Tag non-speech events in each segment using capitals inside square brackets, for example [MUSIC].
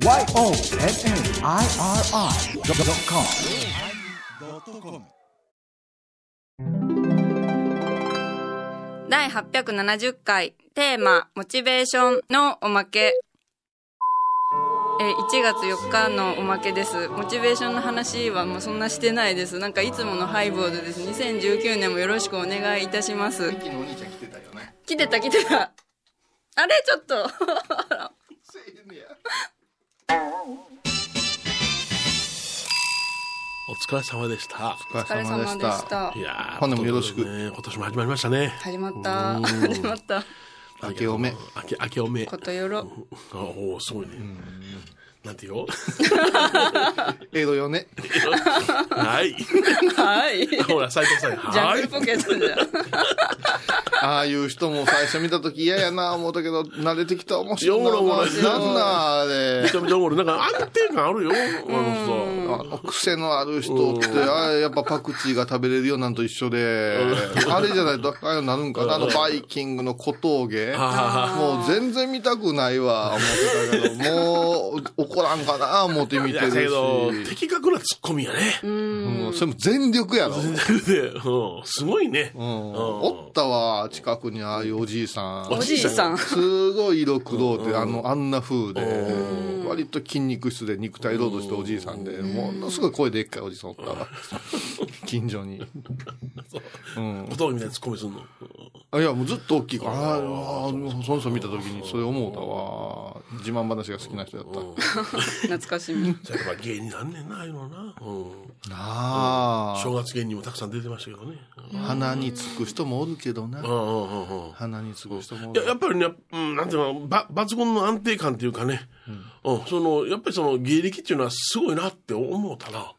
YONNIRI.com 第870回テーマモチベーションのおまけ。えー1月4日のおまけです。モチベーションの話はもうそんなしてないです。なんかいつものハイボードです。2019年もよろしくお願いいたします。昨日お兄ちゃん来てたよね。来てた来てた。あれ？ちょっと。[LAUGHS] せえへんねやお疲れ様でした。おお疲れ様でした。いやー今度もよろしく。ね、今年も始まりましたね。始まった。始まった。明けおめ。明け、明けおめ。ことよろ。あおおすごいね。なんてよ。江戸よねはい。はいジほら、斉藤さん。ャはいングル。ポケットじゃんああいう人も最初見た時嫌やな思ったけど慣れてきたら面白いなおもろおもろいなんなんあめれちゃめちゃおもろい。なんか安定感あるよ。あのあの癖のある人ってあれやっぱパクチーが食べれるようなんと一緒であれじゃないとああいうのなるんかなあのバイキングの小峠さ。もう全然見たくないわ思ってたけどもう怒らんかな思って見てるだけど、し的確なツッコミやね。うんそれも全力やろで、うん、すごいね。うんおったわ、近くにああいうおじいさん。おじいさんすごい色黒うて、あの、あんな風で、割と筋肉質で肉体労働してるおじいさんで、ものすごい声でっかいおじさんおったわ。[LAUGHS] 近所に。うん。小峠みたいなツッコミすんの。あいや、もうずっと大きいから、ああ、その人見た時にそれ思うたわ。自慢話が好きな人やった。懐かしみじゃあやっぱ芸人なんねんな、ああいうのな。うん。な正月芸人もたくさん出てましたけどね。あ、鼻につく人もおるけどなう。んうんうんうん。鼻につく人もや、る。やっぱりね、うん、なんていうの、ば、抜群の安定感っていうかね、うん、その、やっぱりその芸歴っていうのはすごいなって思うたな。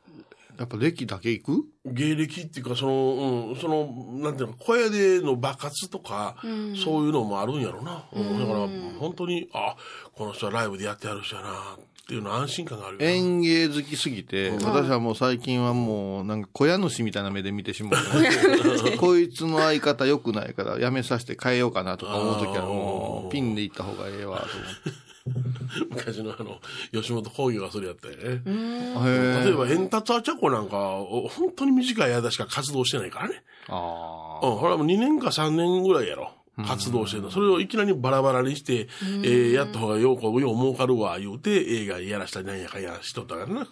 やっぱ歴だけ行く？芸歴っていうか、その、うん、その、なんていうの、小屋での爆発とか、そういうのもあるんやろな。うん、だから、本当に、あ、この人はライブでやってやる人やな、っていうの安心感がある。園芸好きすぎて、私はもう最近はもう、なんか小屋主みたいな目で見てしまう。[LAUGHS] こいつの相方良くないから、やめさせて変えようかなとか思うときはもう、ピンで行った方がええわ、と思って。[LAUGHS] 昔のあの、吉本興業がそれやったよね。へ例えば、エンタツアチャコなんか、お本当に短い間しか活動してないからね。あうん、ほらもう2年か3年ぐらいやろ。活動してるの。それをいきなりバラバラにして、えーやった方がようこう、よう儲かるわ、言うて、映画やらしたりなんやかんやらしとったからな。あ、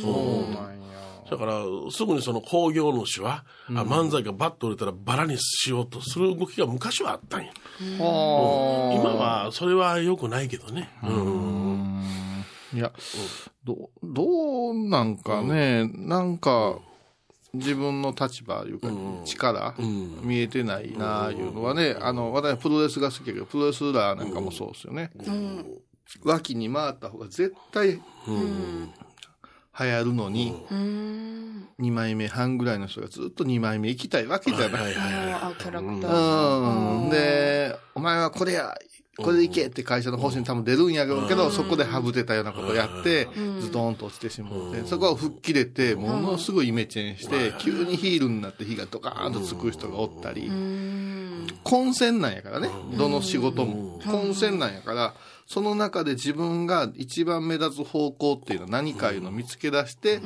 そうなんや。だから、すぐにその工業主は、あ漫才がバッと売れたらバラにしようとする動きが昔はあったんや。は今は、それは良くないけどね。うん。いや、どう、どうなんかね、なんか、自分の立場いうか、力、見えてないなあいうのはね、あの、私はプロレスが好きやけど、プロレスラーなんかもそうですよね。脇に回った方が絶対、流行るのに、2枚目半ぐらいの人がずっと2枚目行きたいわけじゃない。あキャラクターうん。で、お前はこれや、これで行けって会社の方針に多分出るんやろうけど、そこでハブてたようなことをやって、ズドンと落ちてしまって、そこは吹っ切れて、ものすごいイメチェンして、急にヒールになって火がドカーンとつく人がおったり、混戦なんやからね、どの仕事も。混戦なんやから、その中で自分が一番目立つ方向っていうのは何かいうのを見つけ出して、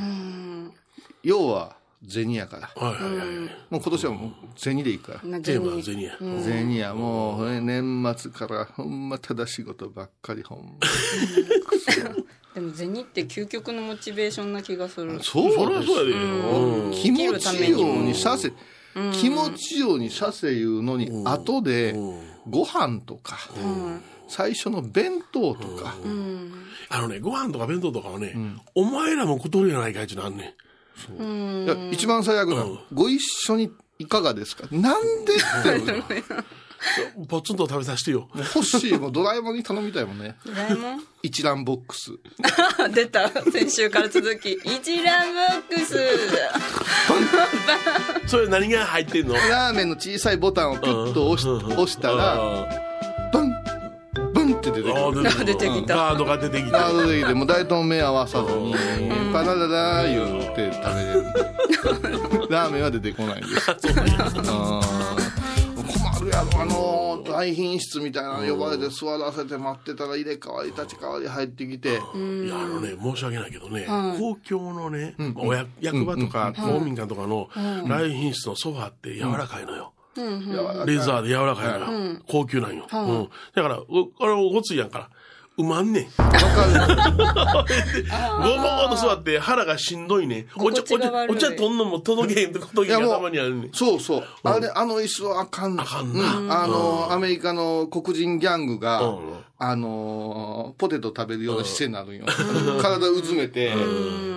要は銭やから。はいはいはい。もう今年はもう銭でいくから。なテーマは銭や。銭やもう、年末からほんまただ仕事ばっかりほんま。[LAUGHS] でも銭って究極のモチベーションな気がするそうそりゃそうやで。うん。気持ちようにさせ、気持ちようにさせいうのに、後で、ご飯とか、最初の弁当とか、あのね、ご飯とか弁当とかはね、お前らも食とるやないかいってのあんねん。いや一番最悪なの、ご一緒にいかがですか？なんで？って、もポツンと食べさせてよ。う欲しい、もうドラえもんに頼みたいもんね。ドラえもん？一覧ボックス。[LAUGHS] 出た。先週から続き。一覧ボックス。[LAUGHS] それ何が入ってんの？ラーメンの小さいボタンをピッと押し押したら、って出てくる。出てきた。[LAUGHS] カードが出てきた。ガードできて、もう大体目合わさずに、パラダダー言って食べれる。ラーメンは出てこないです。[LAUGHS] 困るややろあの大品質みたいなの呼ばれて座らせて待ってたら入れ替わり立ち替わり入ってきて、いや、あのね、申し訳ないけどね、公共のね、おや役場とか公民館とかの来品質のソファーって柔らかいのよ。レーザーで柔らかいのよ。高級なんよ。うん。だから、おあれ、ごついやんから。うまんねん。わかる。[LAUGHS] ごぼーっと座って腹がしんどいね。お茶、お茶、お茶とんのも届けへんと時がたまにあるねん。そうそう。あれ、あの椅子はあかんの。あかんなうんあの、アメリカの黒人ギャングが、うんあの、ポテト食べるような姿勢になるんよ。体うずめて、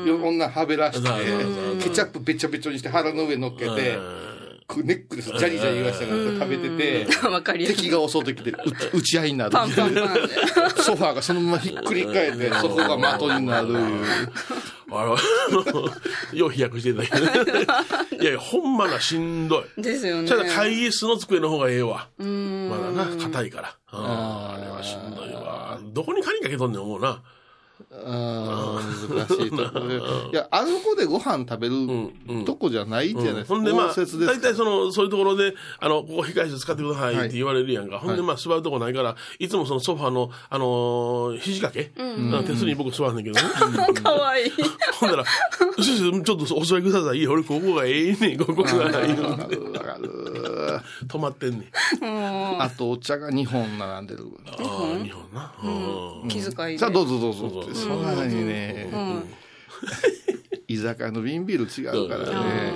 よ女はべらしてうん、ケチャップべちょべちょにして腹の上乗っけて、ネックレスジャリジャリ言わしたから食べてて、[LAUGHS] わかりやすい。敵が襲ってきて、う打ち合いになる。パンパンパンで。ソファーがそのままひっくり返って、そこが的になる。あの、よう飛躍してたけどね。[LAUGHS] いやいや、ほんまなしんどい。ですよね。ただ会議室の机の方がええわ。まだな、硬いから。うんあれはしんどいわ。どこに鍵かけとんねん思うな。あー難しいとこで。[LAUGHS] いや、あそこでご飯食べるとこじゃないじゃないですか。ほんでまあ、応接です大体その、そういうところで、あの、ここ控室使ってくださいって言われるやんか。ほんでまあ、座るとこないから、いつもそのソファーの、あのー、肘掛け、うん手すりに僕座るんだけどね。[LAUGHS] かわいい。[LAUGHS] ほんなら、ちょっとお座りください。俺ここがええねん、ここがいいわかの。るわかる。止まってんねん。あと、お茶が2本並んでる。ああ、日本な。うん気遣いで。さあ、どうぞどうぞって。そんなにね、居酒屋の瓶ビール違うからね。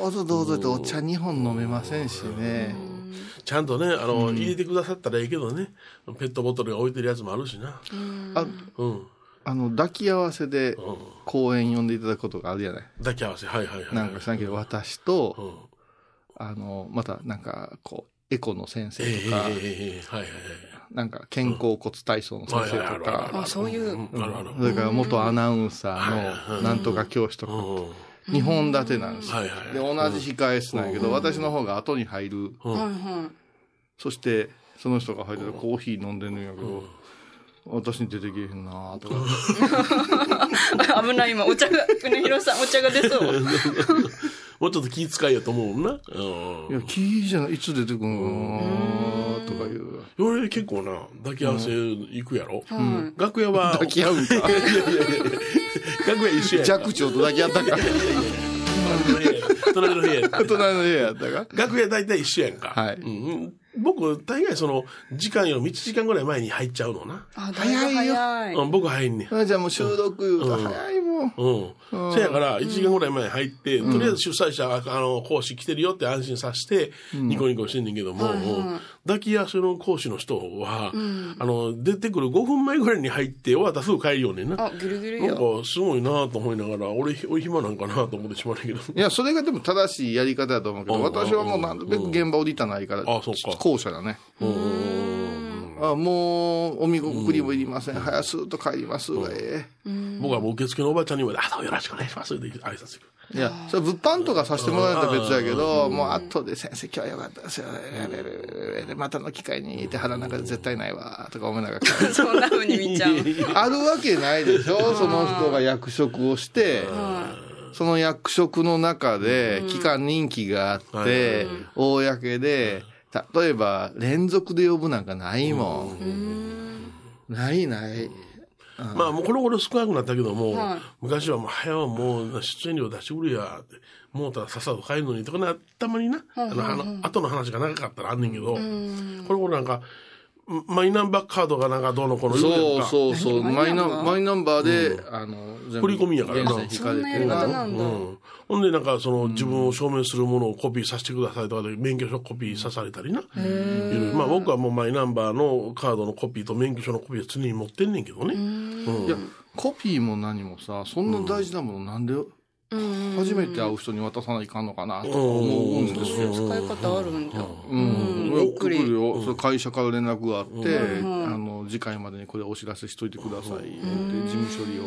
どうぞどうぞってお茶2本飲めませんしね。ちゃんとね、あの、入れてくださったらええけどね。ペットボトルが置いてるやつもあるしな。あうん。あの、抱き合わせで公演呼んでいただくことがあるじゃない？抱き合わせ、はいはいはい。なんかしなけど、私と、うん。あの、またなんか、こう、エコの先生ええとか、なんか肩甲骨体操の先生とか、あ、そういう。それから元アナウンサーのなんとか教師とか、うん。2本立てなんですよ。で、同じ控え室なんやけど、私の方が後に入る。はいはそして、その人が入ってたコーヒー飲んでるんやけど、私に出てけえへんなとか。い。[LAUGHS] 危ない、今、お茶が、国広さん、お茶が出そう。[LAUGHS] もうちょっと気遣いやと思うもんな。いや、キーじゃない、いつ出てくんの？とかいう。うん。俺結構な、抱き合わせ行くやろ。は楽屋は、抱き合うんか。[LAUGHS] 楽屋一緒やんか。弱長と抱き合ったか。隣の部屋や。隣の部屋やったか。楽屋大体一緒やんか。はいうん、僕、大概その、時間より1時間ぐらい前に入っちゃうのな。あ、早い。うん、僕入んねん。あじゃあもう収録言うと早いもん。うん。せやから、1時間ぐらい前に入って、とりあえず主催者が、あの、講師来てるよって安心させて、ニコニコしてんねんけども、うん抱き合わせの講師の人は、あの、出てくる5分前ぐらいに入って、終わったらすぐ帰るようねんな。あ、ギリギリなんや。か、すごいなと思いながら、俺、俺暇なんかなと思ってしまうけど。いや、それがでも正しいやり方だと思うけど、うん私はもうなるべく現場降りたないから、あそうか後者だね。あもう、お見送りもいりません。早すーと帰ります。がえ僕はもう受付のおばちゃんにも、あ、どうもよろしくお願いしますって挨拶する。えいや、それ物販とかさせてもらえたら別やけど、もう後で先生今日はよかったですよね。またの機会にって腹なんか絶対ないわ、とか思いながら。[LAUGHS] そんな風に見ちゃう。あるわけないでしょ？その人が役職をして、その役職の中で期間任期があって、公で、例えば連続で呼ぶなんかないもん。ないない。まあ、もうこの頃少なくなったけども、はい昔はもう、早うもう出演料出してくれや、って。もうたらさっさと帰るのにとかな、たまにな、あの、あの、後の話が長かったらあんねんけど、この頃なんか、マイナンバーカードがなんかどうのこうの言うそうそうそう。マイナマイナンバーマイナンバーで、あの、全振り込みやからな源泉引かれてそんなやり方なんだ。うん。ほんで、なんか、その、自分を証明するものをコピーさせてくださいとかで、免許証コピーさされたりな。いろいろまあ、僕はもうマイナンバーのカードのコピーと免許証のコピーは常に持ってんねんけどね。うんいや、コピーも何もさ、そんな大事なものなんで、初めて会う人に渡さないかんのかなとか思うんですよ。使い方あるんじゃ。うん、びっくり。来るよ、それ会社から連絡があって、あの次回までにこれお知らせしといてくださいって事務処理を、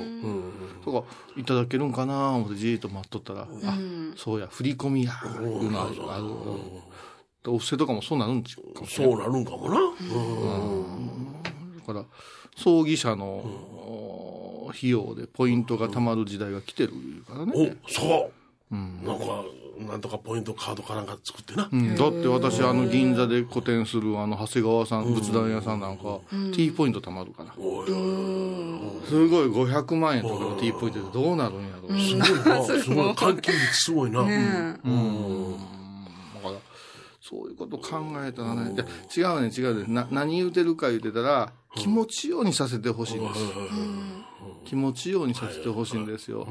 とかいただけるんかな思ってじーっと待っとったら、あそうや振り込みやいうのある。お布施とかもそうなるんちゅうかもしれん。そうなるんかもな。うん。だから葬儀社の、お費用でポイントがたまる時代が来てるからね、お、そう。なんか、なんとかポイントカードかなんか作ってな。うんだって私、あの、銀座で個展する、あの、長谷川さん、仏壇屋さんなんか、T ポイント貯まるから。すごい、500万円とかの T ポイントでどうなるんやろう。すごいな。すごい。換金率すごいな。ねうん。だから、そういうこと考えたらね、いや違うね、違うね。な、何言うてるか言うてたら、気持ちようにさせてほしいんです。気持ちようにさせてほしいんですよ。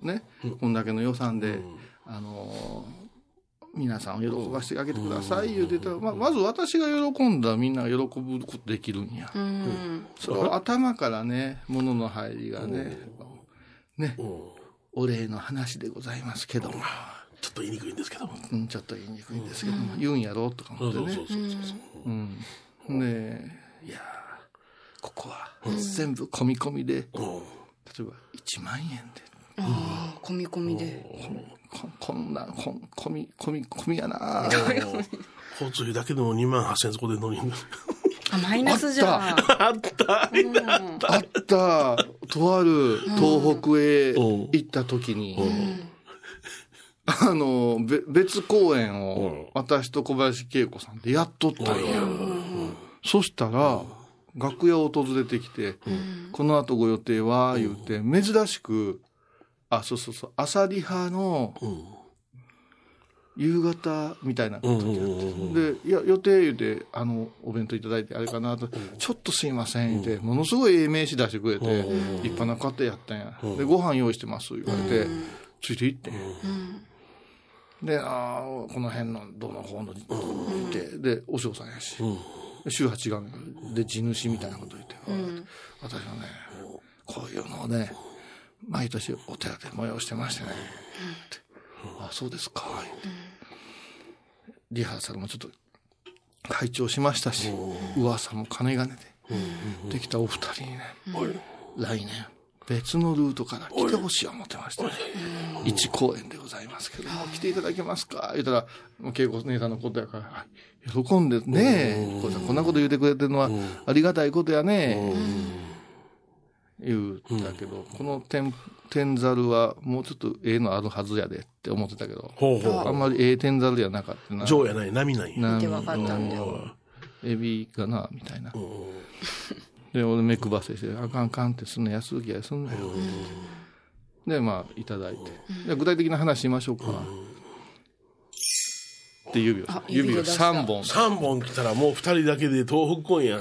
ね。こんだけの予算で、あのー皆さんを喜ばせてあげてください言うてた。ら、ままず私が喜んだらみんなが喜ぶことできるんや。うん。そ頭からね、物の入りがね、ね、お礼の話でございますけども、ちょっと言いにくいんですけども。うん、ちょっと言いにくいんですけども、言うんやろとか思ってね。そうそうそう。そうそう。うん。で、いやーここは全部込み込みで、例えうんば1万円で、ああ込み込みで。ここんな、こん込み、込み、込みやなー。交通費だけでも2万8000円そこで乗りに。あマイナスじゃん。あった。あった、とある東北へ行った時に、あの、べ別公演を私と小林恵子さんでやっとったんや。そしたら、楽屋を訪れてきて、この後ご予定は、言うて、珍しく、あ、そうそうそう、朝リハのうん。夕方みたいな時やって、で、いや、予定言うて、あの、お弁当いただいてあれかなと、ちょっとすいません、言うて、ものすごいええ名刺出してくれて、立派な方やったんや。で、ご飯用意してます、言われて、ついて行って。で、ああ、この辺の、どの方の、行って、で、お嬢さんやし、週8がで地主みたいなこと言って、私はね、こういうのをね、毎年お寺で催してましてね、ってあ、そうですか、言ってリハーサルもちょっと拝聴しましたし、噂も金がねで、できたお二人にね、来年、別のルートから来てほしいと思ってました、ね。一公演でございますけど。も、来ていただけますか？言ったら、もう恵子姉さんのことやから、はい。喜んでね、こうさんこんなこと言ってくれてるのはありがたいことやね、言うたけど、この天、天ざるはもうちょっとええのあるはずやでって思ってたけど、ほうほあんまりええ天ざるやなかったな。う。上やない、波ない。な見て分かったんだエビかなみたいな。で、俺目配せして、あかんあかんってすんの安請け合いすんなよ。で、まあ、いただいて。で具体的な話しましょうか。って指をあ、指を指で出した3本。3本来たらもう2人だけで東北公演や。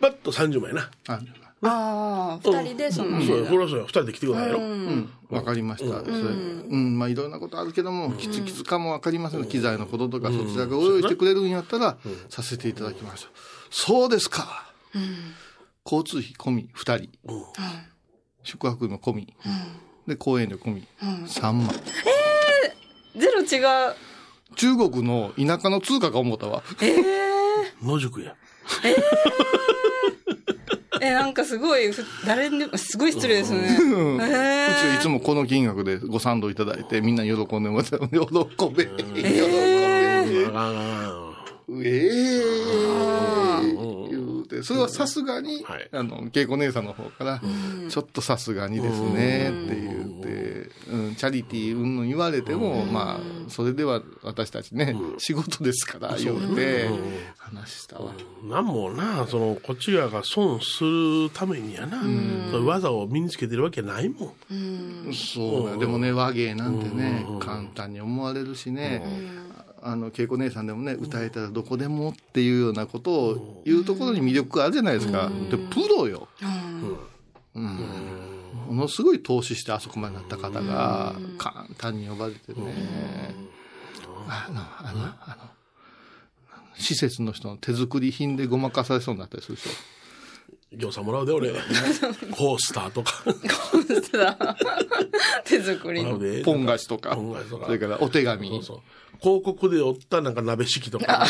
バッと30枚な。あああ二人でそのそうよ、これはそうよ。2人で来てくださいよ。うん、わかりました。それうん、まあいろんなことあるけども、きつきつかもわかりません。機材のこととか、そちらがお用意してくれるんやったら、させていただきましょう。そうですか。交通費込み2人。宿泊の込み。で、公演料込み。3万。ゼロ違う中国の田舎の通貨か思ったわ。野宿や。えなんかすごいふ誰にでもすごい失礼ですねうんうえちいつもこの金額でご賛同いただいて、みんな喜んでもらって、喜べ。喜べ。あかんあかんあうえー言うて、それはさすがに、はい。あの、恵子姉さんの方から、ちょっとさすがにですね、って言って、うん、チャリティーうんぬん言われても、まあ、それでは私たちね、仕事ですから、言うて、話したわ。なんもな、その、こっち側が損するためにやな。そういう技を身につけてるわけないもん。そうね。でもね、和芸なんてね、簡単に思われるしね、あの、恵子姉さんでもね、歌えたらどこでもっていうようなことを言うところに魅力があるじゃないですか。で、プロよ。うん。ものすごい投資してあそこまでなった方が、簡単に呼ばれてね。あの、あの、あの、施設の人の手作り品でごまかされそうになったりするでしょ。業者もらうで、俺。[LAUGHS] コースターとか。手作りのもらうで。ポン菓子とか、ポン菓子とかそれからお手紙。そうそう。広告で折ったなんか鍋敷きとか。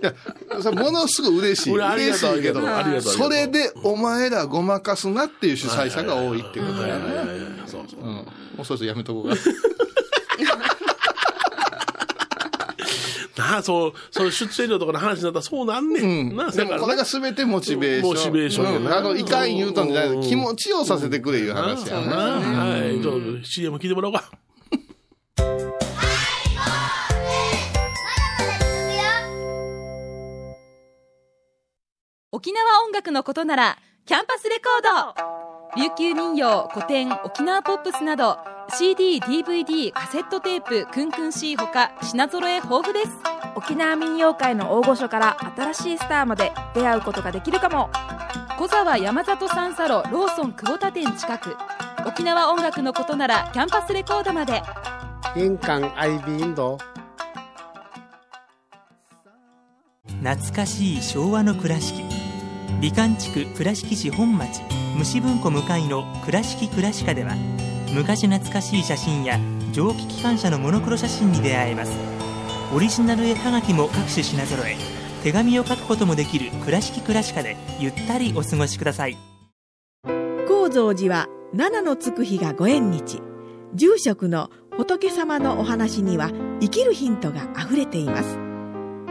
いや、それものすごい嬉しい。俺あり嬉しいけどがとうありがとうありがとうそれでお前らごまかすなっていう主催者が多いっていうことやね。そうそう。うん。もうそろそろやめとこうか。[LAUGHS] あ、そう、そう、出演料とかの話になったらそうなんねん。うん、なでもこれが全てモチベーション。モチベーション、うん、あの、いかん言うたんじゃない気持ちをさせてくれいう話やな。はい。ちょっと CM 聞いてもらおうか。沖縄音楽のことなら、キャンパスレコード琉球民謡、古典、沖縄ポップスなど、CD、DVD、カセットテープ、クンクン C ほか品揃え豊富です。沖縄民謡界の大御所から新しいスターまで出会うことができるかも。小沢山里三佐路ローソン久保田店近く。沖縄音楽のことならキャンパスレコードまで。印鑑 IB インド。懐かしい昭和の倉敷。美観地区倉敷市本町虫文庫向かいの「倉敷倉歯科」では昔懐かしい写真や蒸気機関車のモノクロ写真に出会えます。オリジナル絵はがきも各種品揃え手紙を書くこともできる「倉敷倉歯科」でゆったりお過ごしください。高蔵寺は七のつく日がご縁日。住職の仏様のお話には生きるヒントがあふれています。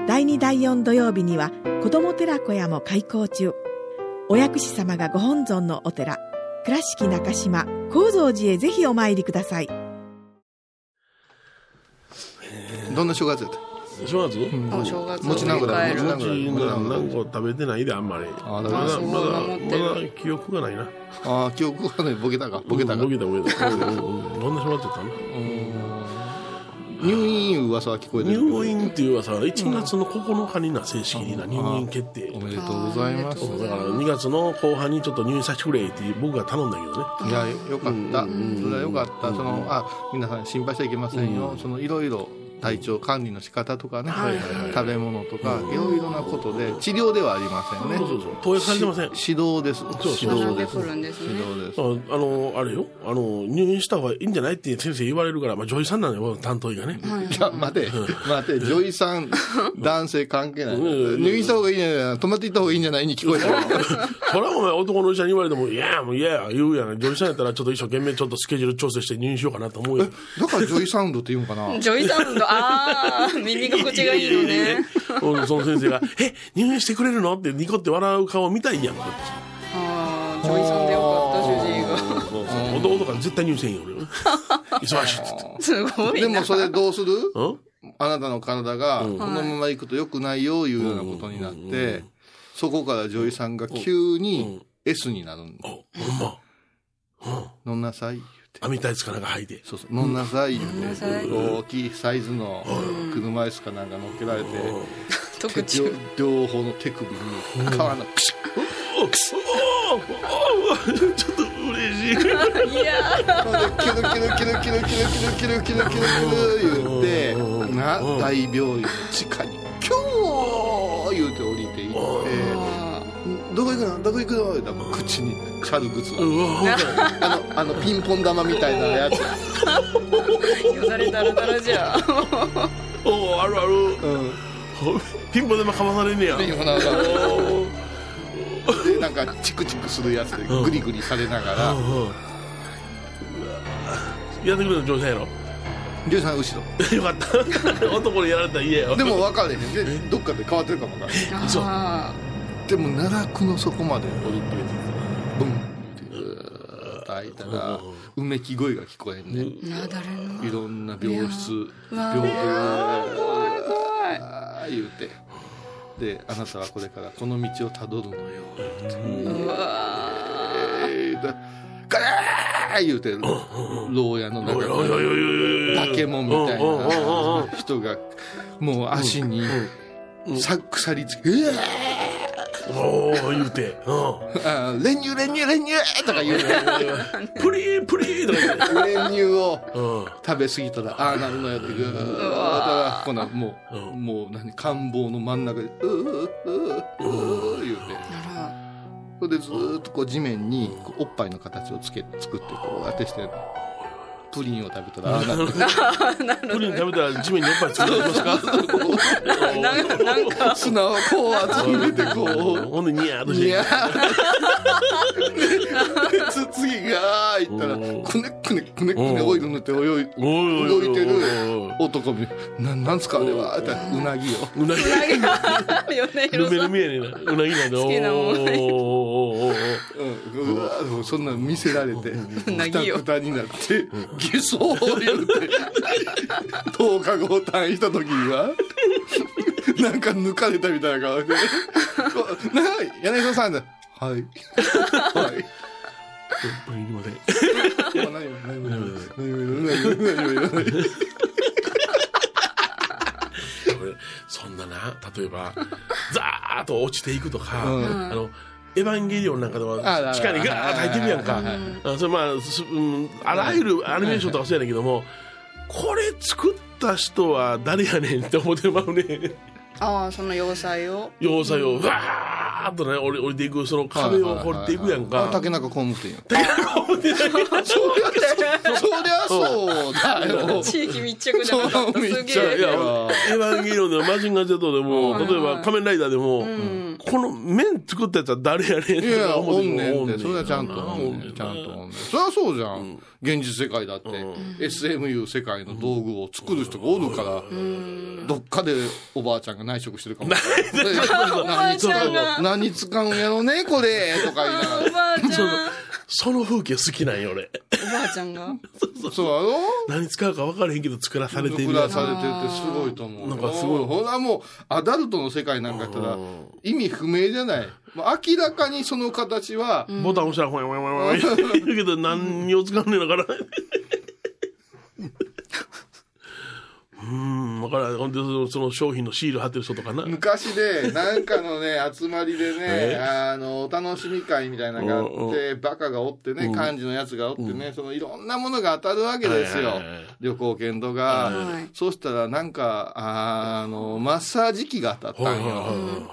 第2第4土曜日には子ども寺小屋も開校中。お薬師様がご本尊のお寺。倉敷中島・高蔵寺へぜひお参りください。どんな正月やった？正月、お正月を餅なんかだ餅餅なん何個食べてないであんまり。あまだまだまだ記憶がないな。ああ記憶がねボケたか。ボケたかボケたボケた。[LAUGHS] うんうんうん。どんな正月やったの？入院噂は聞こえてる入院っていう噂は1月の9日にな正式にな入院決定。おめでとうございます。だから2月の後半にちょっと入院させてくれって僕が頼んだけどね。いやよかった、それはよかった、そのあ皆さん心配しちゃいけませんよ、そのいろいろ体調管理の仕方とかね、食べ物とか、いろいろなことで治療ではありませんね。そうそうそう。投薬されてません。指導です。そう指導です。指導ですああの、あれよ、あの、入院した方がいいんじゃないって先生言われるから、まあ女医さんなのよ、担当医がね。い。や、待て、待て、女医さん、男性関係ない。うん。入院した方がいいんじゃない？泊まっていった方がいいんじゃない？に聞こえた。そらお前男の医者に言われても、いや、もういや、言うやな。女医さんやったらちょっと一生懸命ちょっとスケジュール調整して入院しようかなと思うよ。だから女医サウンドって言うんかな？ジョイサウンド？ああ耳心地がいいのね。[LAUGHS] うんその先生が、え、入院してくれるの？ってニコって笑う顔見たいやん、こっち。ああ女医さんでよかった主治医が。そうそう男とか絶対入院せんよ、俺は。忙しいっつって。すごいな。でもそれどうする？うん？あなたの体が、このまま行くと良くないよ、いうようなことになって、そこから女医さんが急に S になるんだ。ほんま。飲んなさい。網タイツかなんか履いて。そうそう、飲んなさい、言う飲んなさいて。大きいサイズの車椅子かなんか乗っけられて、特注。両両方の手首に皮のクシュッ。おくそーちょっと嬉しい。いやキュルキュルキュルキュルキュルキュルキュルキュルキュルキュル言ってな大病院の地下にキューどこ行くの？どこ行くの？言うたら口にシャルグツあのあのピンポン玉みたいなやつ。よだれだらだらじゃおあるある。うん。ピンポンでもかまされんねや。ピンポン玉でなんかチクチクするやつでグリグリされながら。うんうん。やってくれるの女性やろ？リュウさん後ろ。よかった。[LAUGHS] 男にやられたら嫌よでも分かれへん。でどっかで変わってるかもわからへん。そう。あでも奈落の底まで降りてブンってう。ー開いたらうめき声が聞こえんねあなだれのいろんな病室病棟怖い怖いあー言うて。であなたはこれからこの道をたどるのよ。うわえーだガラー言うて牢屋の中おいおいおいおいおい。に化け物みたいな人がもう足にさ鎖つけ「うわおお言うて。うーあー練乳練乳練乳!」とか言うプリープリーとか言って。練乳をうん。食べ過ぎたらああなるのやってぐーっとほなもう、もう何官房の真ん中でうーうーうー言うて。あそれでずーっとこう地面にこうおっぱいの形をつけ作ってこうやってしてプリンを食べたら。ああなる [LAUGHS] プリン食べたら地面におっぱいつけてますか？らなんかなんか砂をこう集めて。こうほんでニヤーっとして。次がーいったらうん。くねくねくねくねオイル塗って泳いおいおいおい動いてるおい男見ななんすかあれは？うなぎよ。うなぎ。米ルメルメやねんな。うなぎなんだ。好きなもんおーおーおーおーうわそんなの見せられて [LAUGHS] なぎよ。くたくたになって偽装言うて10日後退院した時には [LAUGHS] なんか抜かれたみたいな顔で「[LAUGHS] な柳沢さん」はい「はい」[LAUGHS] い。い。い。そんなな、例えば、ザーッと落ちてい。くとか、あの、エヴァンゲリオンなんかであは地下にガーッと入っていくやんか。あそれまあ、すうん、あらゆるアニメーションとかそうやねんけども、これ作った人は誰やねんって思ってまうね。ああその要塞を要塞をわーっとね、降り降りていく、その壁を降りていくやんか。あ竹中工務店や。降 [LAUGHS] りてないそりゃそうだよ。地域密着じゃなかったそうすげえエヴァンゲリオンでもマジンガー Z でも、例えば仮面ライダーでも、この面作ったやつは誰やねんいや、思っておんねんもって。それはちゃんとおんねん。ちゃんとおんねん。そりゃそうじゃん。現実世界だって。SMU 世界の道具を作る人がおるから、どっかでおばあちゃんが内職してるかもしれない。[LAUGHS] おばあちゃんが何使うんやろね、これとか言いながおばあちゃん [LAUGHS] その風景好きなんよ、俺。おばあちゃんが？ら。そうやろ？何使うか分からへんけど作らされてる作らされてるってすごいと思う。なんかすごいほらもう、アダルトの世界なんかやったら、意味不明じゃない。もう明らかにその形は、ボタン押したら、ほやほやほやほや言うけど、何を使うねんのかな。うーん、分からん。ほんで、その商品のシール貼ってる人とかな。昔で、なんかのね、[LAUGHS] 集まりでね、え？あの、お楽しみ会みたいなのがあって、バカがおってね、幹事のやつがおってね、そのいろんなものが当たるわけですよ。旅行券とかはい。そうしたら、なんか、あの、マッサージ機が当たったんよ。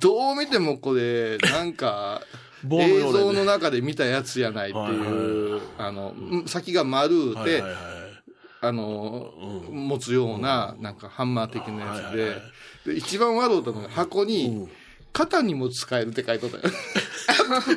どう見てもこれ、なんか、[LAUGHS] 映像の中で見たやつやないっていう、あの、先が丸であの、持つような、なんかハンマー的なやつはいはいで、で一番笑うたのが箱に、肩にも使えるって書いとったよ。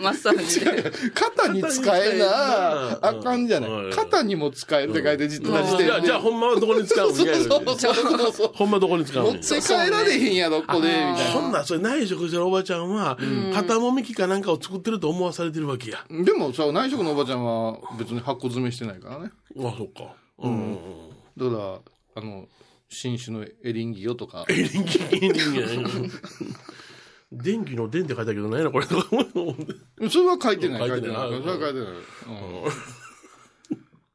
マッサージで肩に使えな、うんあかんじゃなうんい。肩にも使えるって書いて、じっとしてじゃあ、じゃあ、ほんまはどこに使うん？みたいな。そうそうそうそう。ほんまどこに使う持っ。て帰られへんやろ、これ、みたいそんなん、それ内職してるおばちゃんは、肩もみきかなんかを作ってると思わされてるわけや。な。でもさ、内職のおばちゃんは別に箱詰めしてないからね。あ、そっか。うん。だから、あの、新種のエリンギよとか、エリンギ芸人やん。電気の電って書いたけど、何やな、これ。それは書いてない、書いてない。書いてないそれは書いてない。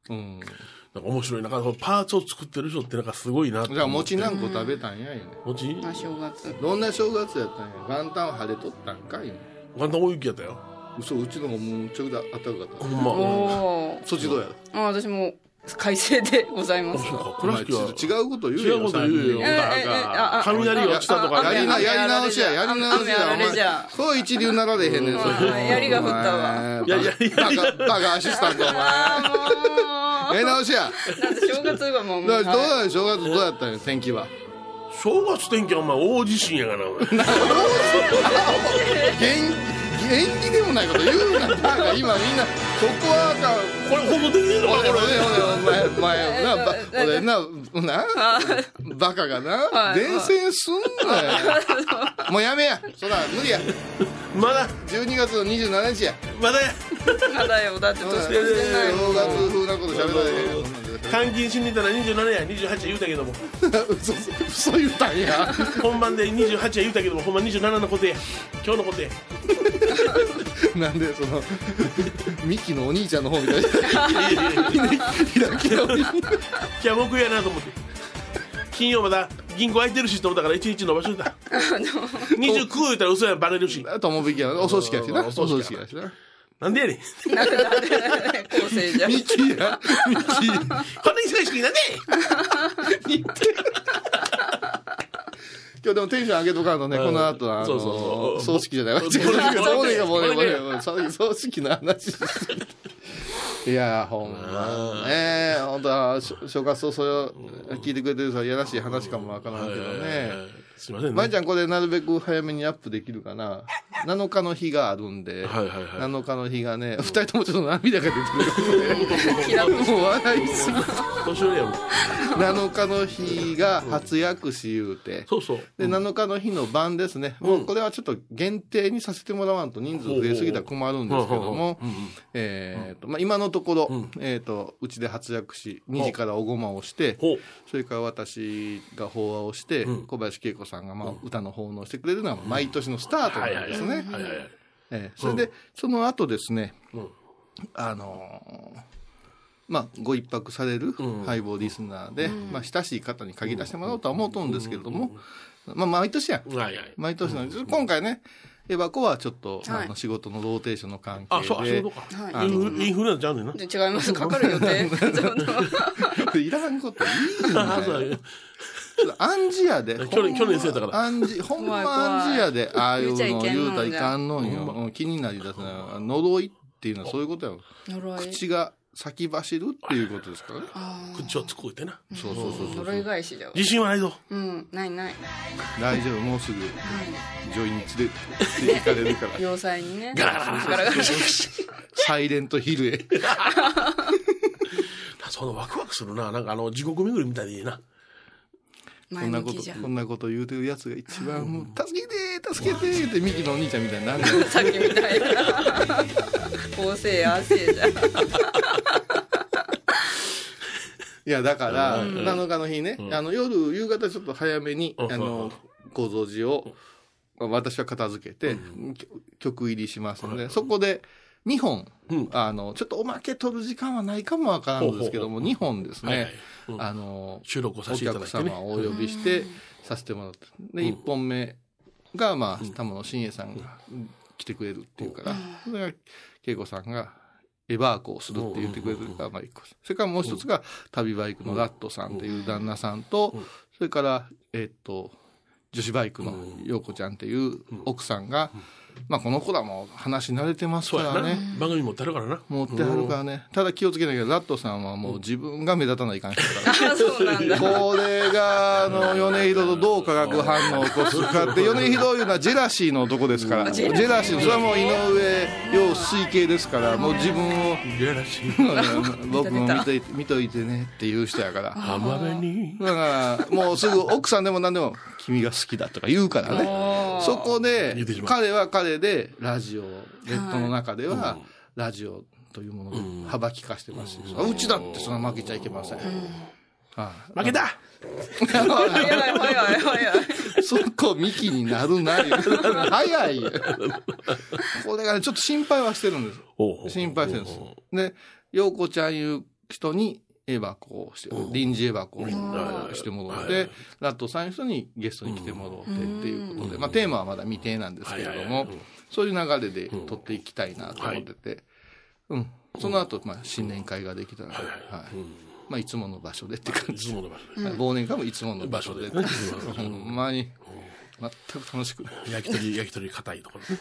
うん。うん。なんか面白いな。なんかパーツを作ってる人ってなんかすごいなってじゃあ、餅何個食べたんや、いね。餅あ正月どんな正月やったんや？元旦晴れとったんかいね。元旦大雪やったよ。嘘、うちのもむちゃくちゃあったかかった。ほんま。そっちどうや？あ私も快晴でございますは。違うこと言うよ。違うこと言うよ。雷が落ちたとかあやりな、雨やり直しや、やり直しや。お前そう一流なられへんねん、それうん槍が降ったわやいやバカ、アシスタント、お前。あやり直しや。正月はもうどうはいやねん正月どうやったんよ、天気は？正月天気はお前大地震やからな、お前。元演技でもないこと言うな。なんか今みんな、そこはか、これ放送できねえのかこ俺、れ。俺、お前、お前、な、ば俺な、な、バカがな、はい伝染すんなよ。もうやめや。そら、無理や。[LAUGHS] まだ、12月の27日や。まだや。まだよだって年越正してないもん月風なこと喋られへんよ。監禁しに行ったら27や、28や言うたけども。[LAUGHS] 嘘、嘘言ったんや。[LAUGHS] 本番で28や言うたけども、ほんま27のことや。今日のことや。[LAUGHS] なんで、その、ミキのお兄ちゃんの方みたいな。開き直り。今日は木曜やなと思って。金曜まだ銀行空いてるしと思ったから1日伸ばしといた。29言うたら嘘やバレるし。友引きやな。お葬式やしな。おお葬式やしな。なんでやねん。構成じゃミキや。ミキ。[LAUGHS] こんな忙しくなんで [LAUGHS] 今日でもテンション上げとかんとね、うんこの後は、あそうそうの、そう。[LAUGHS] 葬式じゃない。葬式の話。いやー、ほんま。ねえ、本当は、し正月早々聞いてくれてる人はいやらしい話かもわからんけどね。すいませんね。まいちゃんこれなるべく早めにアップできるかな [LAUGHS] ?7 日の日があるんで、はいはいはい。7日の日がね、二人ともちょっと涙が出てる。もう笑いすぎ。年寄りやもん。7日の日が初薬師言うて、そうそう。で、7日の日の晩ですね。もうこれはちょっと限定にさせてもらわんと人数増えすぎたら困るんですけども、えっと、まあ、今のところ、えっと、うちで初薬師、2時からおごまをして。それから私が法話をして、小林恵子さんがまあ歌の奉納してくれるのは毎年のスタートなんですね。それで、その後ですね、うん。あのーまあ、ご一泊されるハイボーリスナーで、まあ、親しい方に限らせてもらおうとは思うと思うんですけれども、まあ、毎年や。毎年なんです。今回ね、エバコはちょっと、はいあの仕事のローテーションの関あ、係そう、あ、そういうか。はいインフインフルエンザちゃうねんな。で違います。かかる予定。[LAUGHS] いらんこといいよ。[LAUGHS] や。暗示やで。去年去年そうやったから暗示、ほんま怖い怖い暗示やで。ああいうの言うたらいかんのんよ。うん気になりだすな。呪いっていうのはそういうことやろ。呪い。口が先走るっていうことですからね。あ口をつこえてな。そうそうそうい返しじゃ。自信はないぞ。うん、ないない。大丈夫、もうすぐ、女医に連れて行かれるから。要塞にね。ガラガラガラガラガラ。サイレントヒルへ。[LAUGHS] そのワクワクするな。なんかあの、地獄巡りみたいでいいな。こ前んなこと向きじゃ、。こんなこと言うてるやつが一番もう、助けて助けてってミキのお兄ちゃんみたいになる。の [LAUGHS] さっきみたいな。こうせい、ああせいじゃ。[LAUGHS] いや、だから、7日の日ね、あの、夜、夕方ちょっと早めに、うん。あの、構造寺を、私は片付けて、曲入りしますので、そこで、2本、うん。あの、ちょっとおまけ取る時間はないかもわからんのですけども、ほうほ2本ですね。あの、収録をさおせていただ客いてね。様。をお呼びして、させてもらって。で、1本目が、まあ、玉野真也さんが来てくれるっていうから、それが、恵子さんが、エバーコをするって言ってくれるから、まあ一個。それからもう一つが、旅バイクのラットさんっていう旦那さんと、それから、えっと、女子バイクの陽子ちゃんっていう奥さんが、まあこの子らも話慣れてますからね。。番組持ってあるからな。持ってはるからね。ただ気をつけなきゃ、ラットさんはもう自分が目立たないかん人だから。あ、[LAUGHS] そうなんだ。これが、あの、米広とどう化学反応を起こすかって、米広いうのはジェラシーの男ですから、ジェラシー、それはもう井上陽水系ですから、もう自分を、いやらしい。僕も見といて、見といてねっていう人やから。浜辺に。だから、もうすぐ奥さんでも何でも、君が好きだとか言うからね。そこで彼は彼で、ラジオ、ネットの中では、ラジオというものを幅利かしてますし、うちだってそんな負けちゃいけません。はい負けた早い早い早い。そこ、ミキになるなよ。早いよ。これがね、ちょっと心配はしてるんです。心配してるんです。で、陽子ちゃんいう人に、エバコをして、臨時エバコをしてもらって、ラットさんいう人にゲストに来てもらってっていうことで、まあテーマはまだ未定なんですけれどもそういう流れで撮っていきたいなと思ってて、うん。その後、まあ新年会ができたら、はい。まあいつもの場所でって感じ。い。つ。もの場所で。忘年会もいつもの場所で。場所ほ [LAUGHS] ん。まに、全く楽しくない。焼き鳥、焼き鳥硬いところ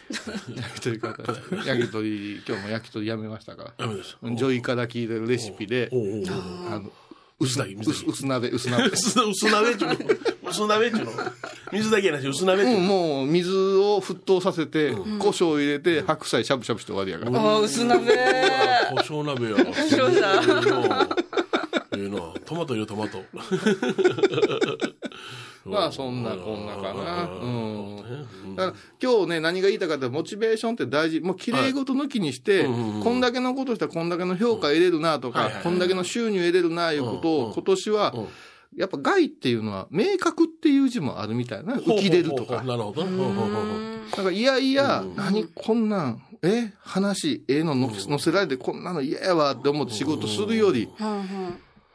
ね。焼き鳥方。焼き鳥、今日も焼き鳥やめましたから。ダメです。ジョイから聞いてるレシピであの、薄だけ、薄け。薄鍋、薄鍋。[LAUGHS] 薄薄鍋っちゅうの？薄鍋っちゅうの？水だけやなし、薄鍋っちゅううん、の。もう水を沸騰させて、胡椒入れて、白菜しゃぶしゃぶして終わりやから。あ、薄鍋。胡椒鍋や。面白さええな。トマト入れトマト。まあ、そんなこんなかな。うん。だから、今日ね、何が言いたかったら、モチベーションって大事。もう、綺麗事抜きにして、こんだけのことしたらこんだけの評価得れるなとかこんだけの収入得れるな、いうことを、今年は、やっぱ害っていうのは、明確っていう字もあるみたいな。浮き出るとか。なるほど。ほうほうほうほうなんか、いやいや、何、こんなん、え？話、ええのの載せられて、こんなの嫌やわって思って仕事するより、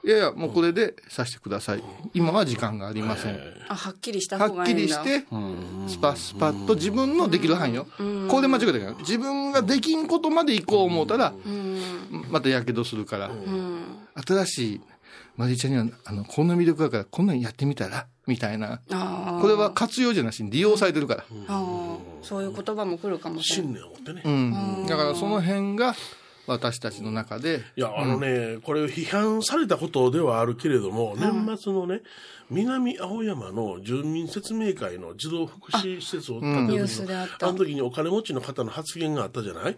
いやいや、もうこれでさせてください。今は時間がありません。あ、はっきりしたはっ方がいいんだ。きりして、スパスパッと自分のできる範囲よ。ここで間違えたから。自分ができんことまで行こう思うたら、またやけどするから。新しい、マリーちゃんには、あの、こんな魅力だから、こんなんやってみたら、みたいな。あこれは活用じゃなしに利用されてるから。あ、そういう言葉も来るかもしれない。信念を持ってねう。ん。だからその辺が、私たちの中で。いや、あのね、これ批判されたことではあるけれども、年末のね、南青山の住民説明会の児童福祉施設を建てニューる時のスであった。あの時にお金持ちの方の発言があったじゃない、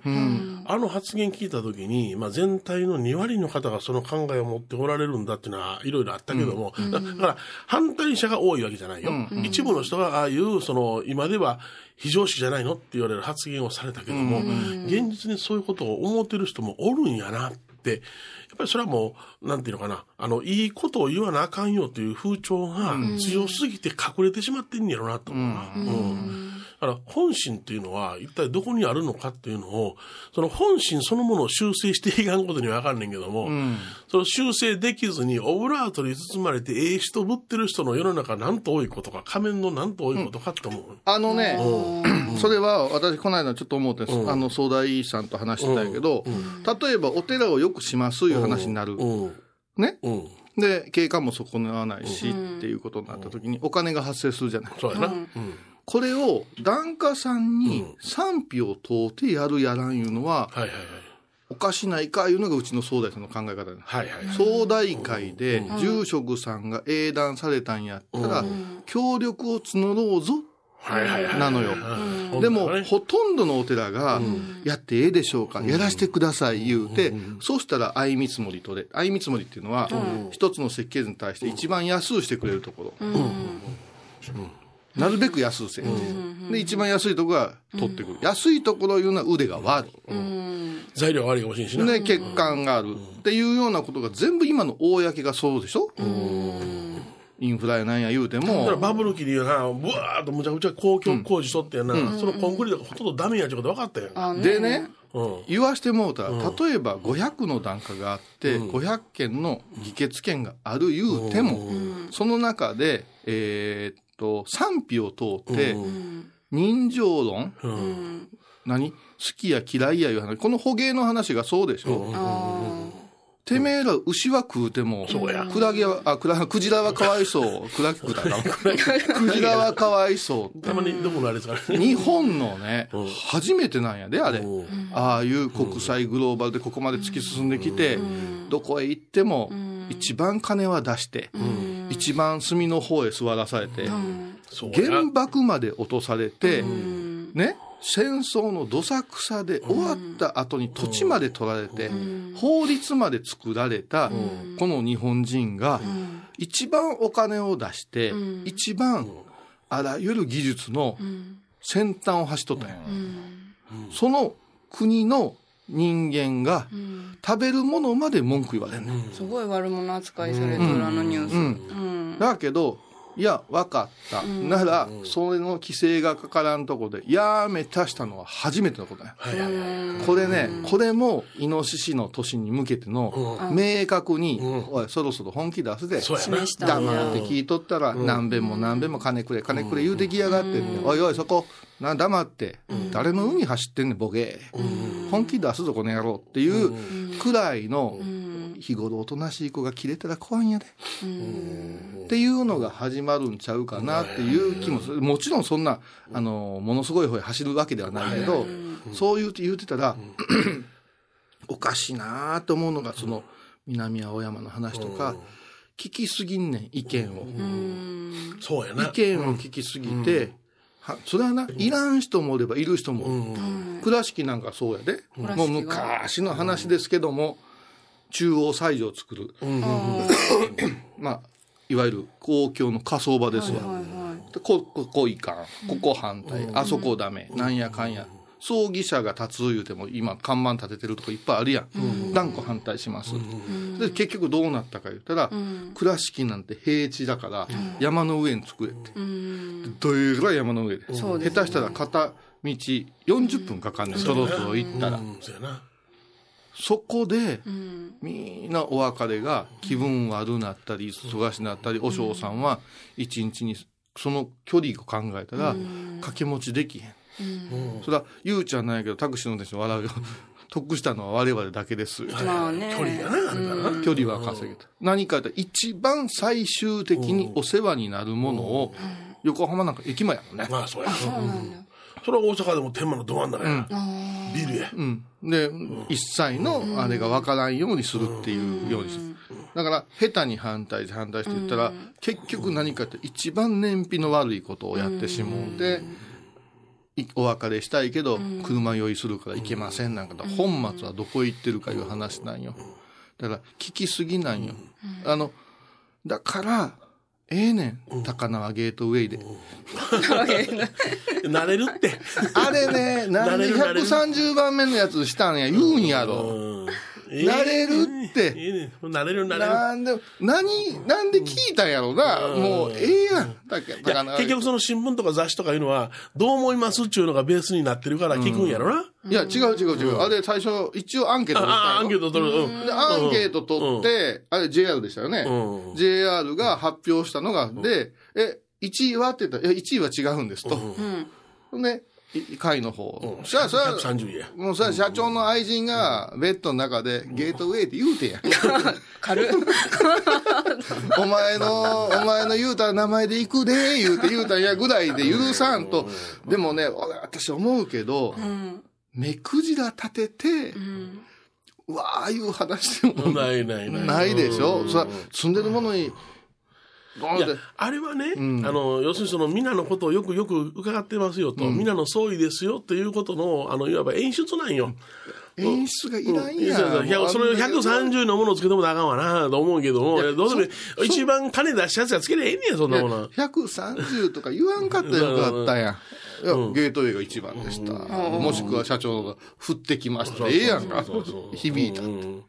あの発言聞いた時に、まあ、全体の2割の方がその考えを持っておられるんだっていうのはいろいろあったけども、だだから反対者が多いわけじゃないよ。一部の人がああいう、その、今では非常識じゃないのって言われる発言をされたけども、現実にそういうことを思ってる人もおるんやなって、やっぱりそれはもう、なんていうのかな、あの、いいことを言わなあかんよという風潮が強すぎて隠れてしまってんやろなと。思うな。うん。だから本心っていうのは一体どこにあるのかっていうのを、その本心そのものを修正していかんことにはわかんねんけども、その修正できずにオブラートに包まれてええ人ぶってる人の世の中なんと多いことか、仮面のなんと多いことかって思う。あのね、それは私、この間ちょっと思ってん。です、あの、総大さんと話してたんやけど、例えばお寺をよくしますいう話になる。うん。ね。うん。で、景観も損なわないし、っていうことになった時にお金が発生するじゃない。そうやな。うん。これを檀家さんに賛否を問うてやるやらんいうのは、はいはいはい。おかしないかいうのがうちの総大さんの考え方です。はい。総大会で住職さんが英断されたんやったら、協力を募ろうぞ。なのよ。うん。でも、ね。ほとんどのお寺が、やってええでしょうか、やらしてください言うて、そうしたら相見積もりとで、相見積もりっていうのは、一つの設計図に対して一番安うしてくれるところ。なるべく安うせえ。で、一番安いところが取ってくる。安いところいうのは腕が悪い。材料悪いかもしれんしな。で、欠陥があるっていうようなことが全部今の公がそうでしょインフラやなんや言うてだからも、バブル期にな、ぶわーっとむちゃくちゃ公共工事しとってやな、そのコンクリートがほとんどダメやってこと分かったよ。あでね、うん。言わしてもうたら、例えば500の檀家があって、500件の議決権がある言うても、その中で、えーっと、賛否を通って、人情論、何？好きや嫌いやいう話、この捕鯨の話がそうでしょ、てめえら牛は食うても、クラゲは、あ、クラ、クジラはかわいそう。クラゲ食うたらクジラはかわいそう。たまにどこのあれですか？らね。日本のね、初めてなんやで、あれ。ああいう国際グローバルでここまで突き進んできて、どこへ行っても、一番金は出して、一番隅の方へ座らされて、そうや。原爆まで落とされて、ね、戦争のどさくさで終わった後に土地まで取られて、法律まで作られた、この日本人が、一番お金を出して、一番あらゆる技術の先端を走っとったんや。その国の人間が、食べるものまで文句言われんねん。すごい悪者扱いされてる、あのニュース。うん。だけど、いや、わかった。なら、それの規制がかからんとこで、やめたしたのは初めてのことだよ。はいはいはい。これね、これも、イノシシの年に向けての、明確に、おい、そろそろ本気出すで。黙って聞いとったら、何遍も何遍も金くれ、金くれ言うてきやがってんねおいおい、そこ、な、黙って、誰の海走ってんねん、ボケ。本気出すぞ、この野郎っていうくらいの、日頃おとなしい子が切れたら怖いんやで。っていうのが始まるんちゃうかなっていう気もする。もちろんそんな、あの、ものすごい方へ走るわけではないけど、そう言うて言うてたら、[CLEARS THROAT] おかしいなと思うのが、その、南青山の話とか、聞きすぎんねん、意見を。そうやな。意見を聞きすぎて、はそれはな、いらん人もおればいる人もおる。倉敷なんかそうやで。もう昔の話ですけども、中央西条を作る。まあ、いわゆる公共の火葬場ですわ。でこ、ここいかん。ここ反対。あそこダメ。なん。やかん。や。葬儀社が立つ言うても今看板立ててるとこいっぱいあるやん。断固反対します。で、結局どうなったか言ったら、倉敷なん。て平地だから山の上に作れって。どえらい山の上で。そう下手したら片道40分かかん。ねん。そろそろ行ったら。うん、そこで、みんなお別れが気分悪なったり、忙しなったり、お嬢さんは一日にその距離を考えたら、掛け持ちできへん。それは、ゆうちゃんなんやけど、タクシーの運転手笑うよ。[LAUGHS] 得したのは我々だけです。まあね。距離がな、あるからな。距離は稼げた。何かと一番最終的にお世話になるものを、横浜なんか駅前やもんね。まあ、そうや。そうなんだ。それは大阪でも天満のど真ん中や。ビルや。うん。で、一切のあれが分からんようにするっていうようにする。だから、下手に反対して反対して言ったら、結局何かって一番燃費の悪いことをやってしもうて、いお別れしたいけど、車酔いするから行けませんなんかだ、本末はどこ行ってるかいう話なんよ。だから、聞きすぎなんよ。あの、だから、ええねん、[LAUGHS] 高輪ゲートウェイで。慣れるって。あれね、なんで慣れる慣れる。130番目のやつしたんや、言うんやろ。うん慣れるってええね慣れる慣れる。なんで、何、なんで聞いたんやろな。もう、ええやん。だ結局その新聞とか雑誌とかいうのは、どう思いますっていうのがベースになってるから聞くんやろな。いや、違う違う違う。あれ、最初、一応アンケート取ったああ、アンケートト取る。うん。で、アンケート取って、あれ JR でしたよね。うん JR が発表したのが、で、え、1位はって言ったら、いや、1位は違うんですと。ほん会の方。うんじゃあ、それは、130や。もうそれは社長の愛人がベッドの中でゲートウェイって言うてや。[LAUGHS] 軽っ。[LAUGHS] お前の、お前の言うた名前で行くで、言うて言うたんやぐらいで許さんと。でもね、俺私思うけど、目くじら立てて、うわああいう話でもないないない。ないでしょ。うんそれは住んでるものに、いやで、あれはね、んあの、要するにその、皆のことをよくよく伺ってますよと、皆の総意ですよっていうことの、あの、いわば演出なんよ。演出がいらんいやん。やいやそれを130のものをつけてもあかんわな、と思うけども、どうせそ一番金出したやつがつけりゃええねん、そんなものは。130とか言わんかったらよかったやん。いや、ゲートウェイが一番でした。もしくは社長が降ってきました。ええやんか響いた。うん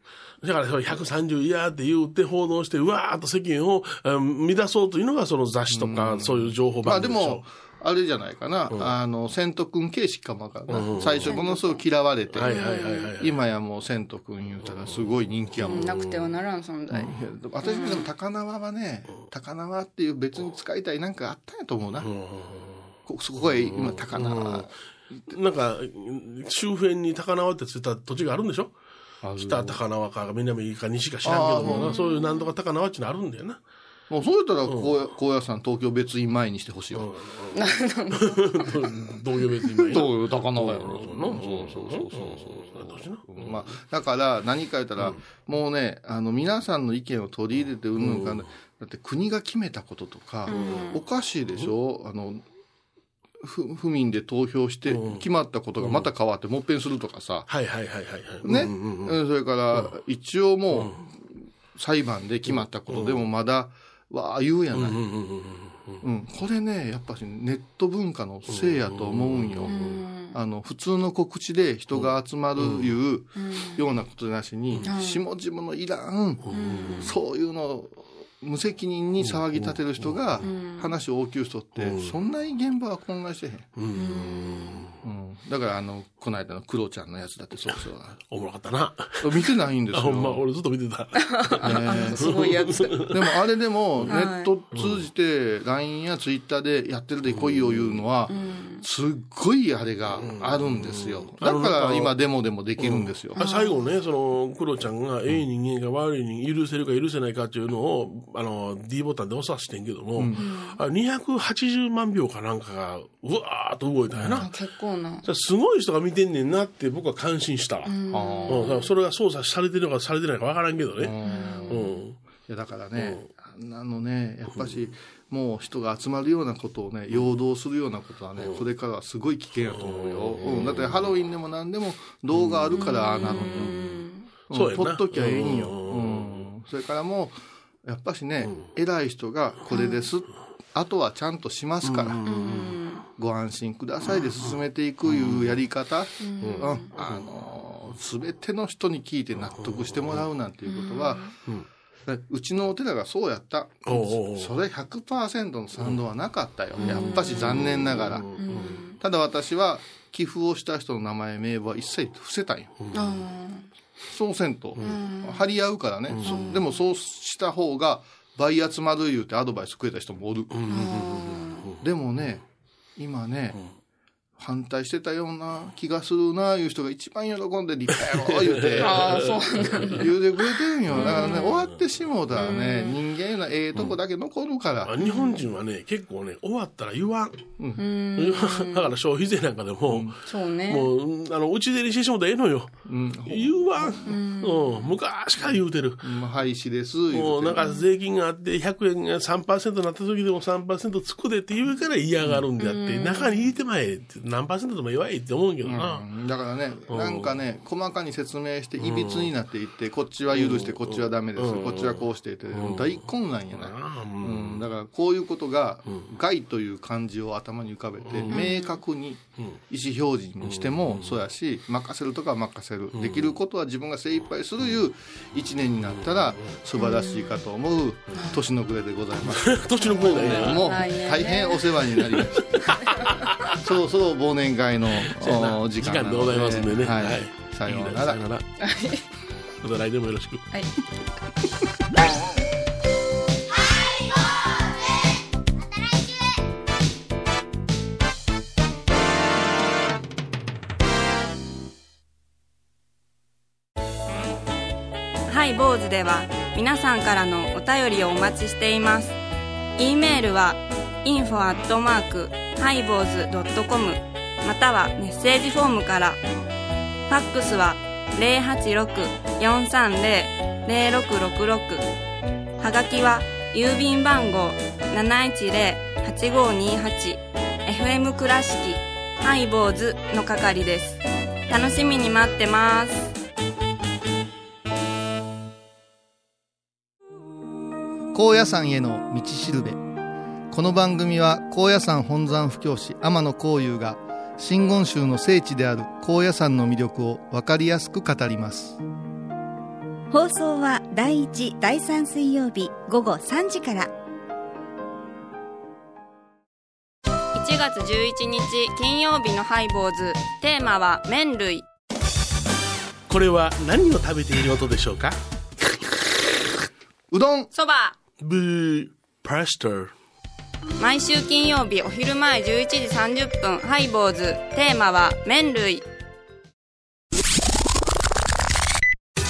だから、その130嫌って言って報道して、うわーっと世間をうん乱そうというのが、その雑誌とか、そういう情報まあで番組でしょも、あれじゃないかな。あの、セント君形式かもわからんな。最初ものすごく嫌われてはいはいはいはい。今やもうセント君言うたらすごい人気やもん。なくてはならん存在。私もでも高輪はね、高輪っていう別に使いたいなんかあったんやと思うな。こそこへ今高輪。なんか、周辺に高輪ってついた土地があるんでしょ？北高輪か南か西か知らんけどもな、そういうなんとか高輪っていうのあるんだよな。もうそうやったら高野高野山東京別院前にしてほしいよ。同業別に今やな。どうよ、高輪やろ。そうそうそうそうそう。そうまあ、だから何か言ったら、もうね、あの、皆さんの意見を取り入れてうんぬんかんだ。だって国が決めたこととか、おかしいでしょ？あの、ふ府民で投票して決まったことがまた変わってもっぺんするとかさ、はいはいはいはいはい。ね、それから、一応もう、裁判で決まったことでもまだ、わあ言うやない。うんこれね、やっぱしネット文化のせいやと思うんよ。あの、普通の告知で人が集まるいうようなことなしに、下々のいらん、そういうのを無責任に騒ぎ立てる人が話を大きい人って、そんなに現場は混乱してへん。うん。だからあの、この間のクロちゃんのやつだってそうそう。おもろかったな。見てないんです [LAUGHS] あ、よ。ほんま、俺ずっと見てた。ねすごいやつ。でもあれでもネット通じて LINE や Twitter でやってるで来いよ言うのはすっごいあれがあるんですよ。だから今デモでもできるんですよ。あ最後ね、その、クロちゃんが、ええ人間が悪い人間許せるか許せないかっていうのを、あの、D ボタンで押さしてんけども、あ280万秒かなんかが、うわーっと動いたんやな。結構な。それすごい人が見てんねんなって僕は感心したわ。うんだからそれが操作されてるのかされてないかわからんけどね。うん。いやだからね、あんなのね、やっぱし、もう人が集まるようなことをね、陽動するようなことはね、これからはすごい危険やと思うよ。うん、だってハロウィンでも何でも動画あるからああなるのよ。うんそうやな撮っときゃええんよ。うんうん。それからもう、やっぱしね、偉い人がこれです。あとはちゃんとしますから。ご安心くださいで進めていくいうやり方。うん。あの、すべての人に聞いて納得してもらうなんていうことは、うちのお寺がそうやった。それ100%の賛同はなかったよ。やっぱし残念ながら。ただ私は寄付をした人の名前、名簿は一切伏せたんよ。そうせんと。張り合うからね。そでもそうした方が倍集まる言うてアドバイスくれた人もおる。でもね、今ね、反対してたような気がするな、いう人が一番喜んで立派やろ、言うて。[LAUGHS] ああ、そうなんだ。言うてくれてるんよ。だからね、終わってしもうたらね、人間のええとこだけ残るから。あ日本人はね、結構ね、終わったら言わん。言わん [LAUGHS] だから消費税なんかでも、そうね。もう、あの、うちでにしてしもうたらええのよ。言わん。うん。昔から言うてる。うん廃止です、も言うて。うなんか税金があって100円が3%になった時でも3%つくでって言うから嫌がるんであって、中に入れてまえって何パーセントでも弱いって思うけどな。うん。だからね、なんかね、細かに説明して、いびつになっていって、こっちは許して、こっちはダメです、こっちはこうしてって、大混乱やな。ううん。ん、だからこういうことが、害という漢字を頭に浮かべて、明確に意思表示にしてもそうやし、任せるとかは任せる、できることは自分が精一杯するいう一年になったら素晴らしいかと思う年の暮れでございます。[LAUGHS] 年の声だね。もう大変お世話になりました。[LAUGHS] そろそろ忘年会の [LAUGHS] 時間でございますんでね。はい。さようならさよ。うなら。[LAUGHS] また来年もよろしく。はい。ハイボーズでは皆さんからのお便りをお待ちしています。e メールは info アットマークハイボーズドットコムまたはメッセージフォームから。ファックスは086-430-0666はがきは郵便番号 710-8528FM 倉敷ハイボーズの係です。楽しみに待ってます。高野山への道しるべ。この番組は高野山本山布教師天野幸雄が真言宗の聖地である高野山の魅力を分かりやすく語ります。放送は第1、第3水曜日午後3時から。1月11日金曜日のハイボーズ。テーマは麺類。これは何を食べている音でしょうか？うどん。そば。ブー、パスタ。毎週金曜日お昼前11時30分ハイボーズ。テーマは麺類。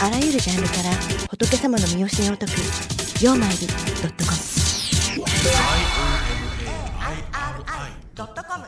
あらゆるジャンルから仏様の身教えを解く「曜マイル .com」「IOMAIRI.com」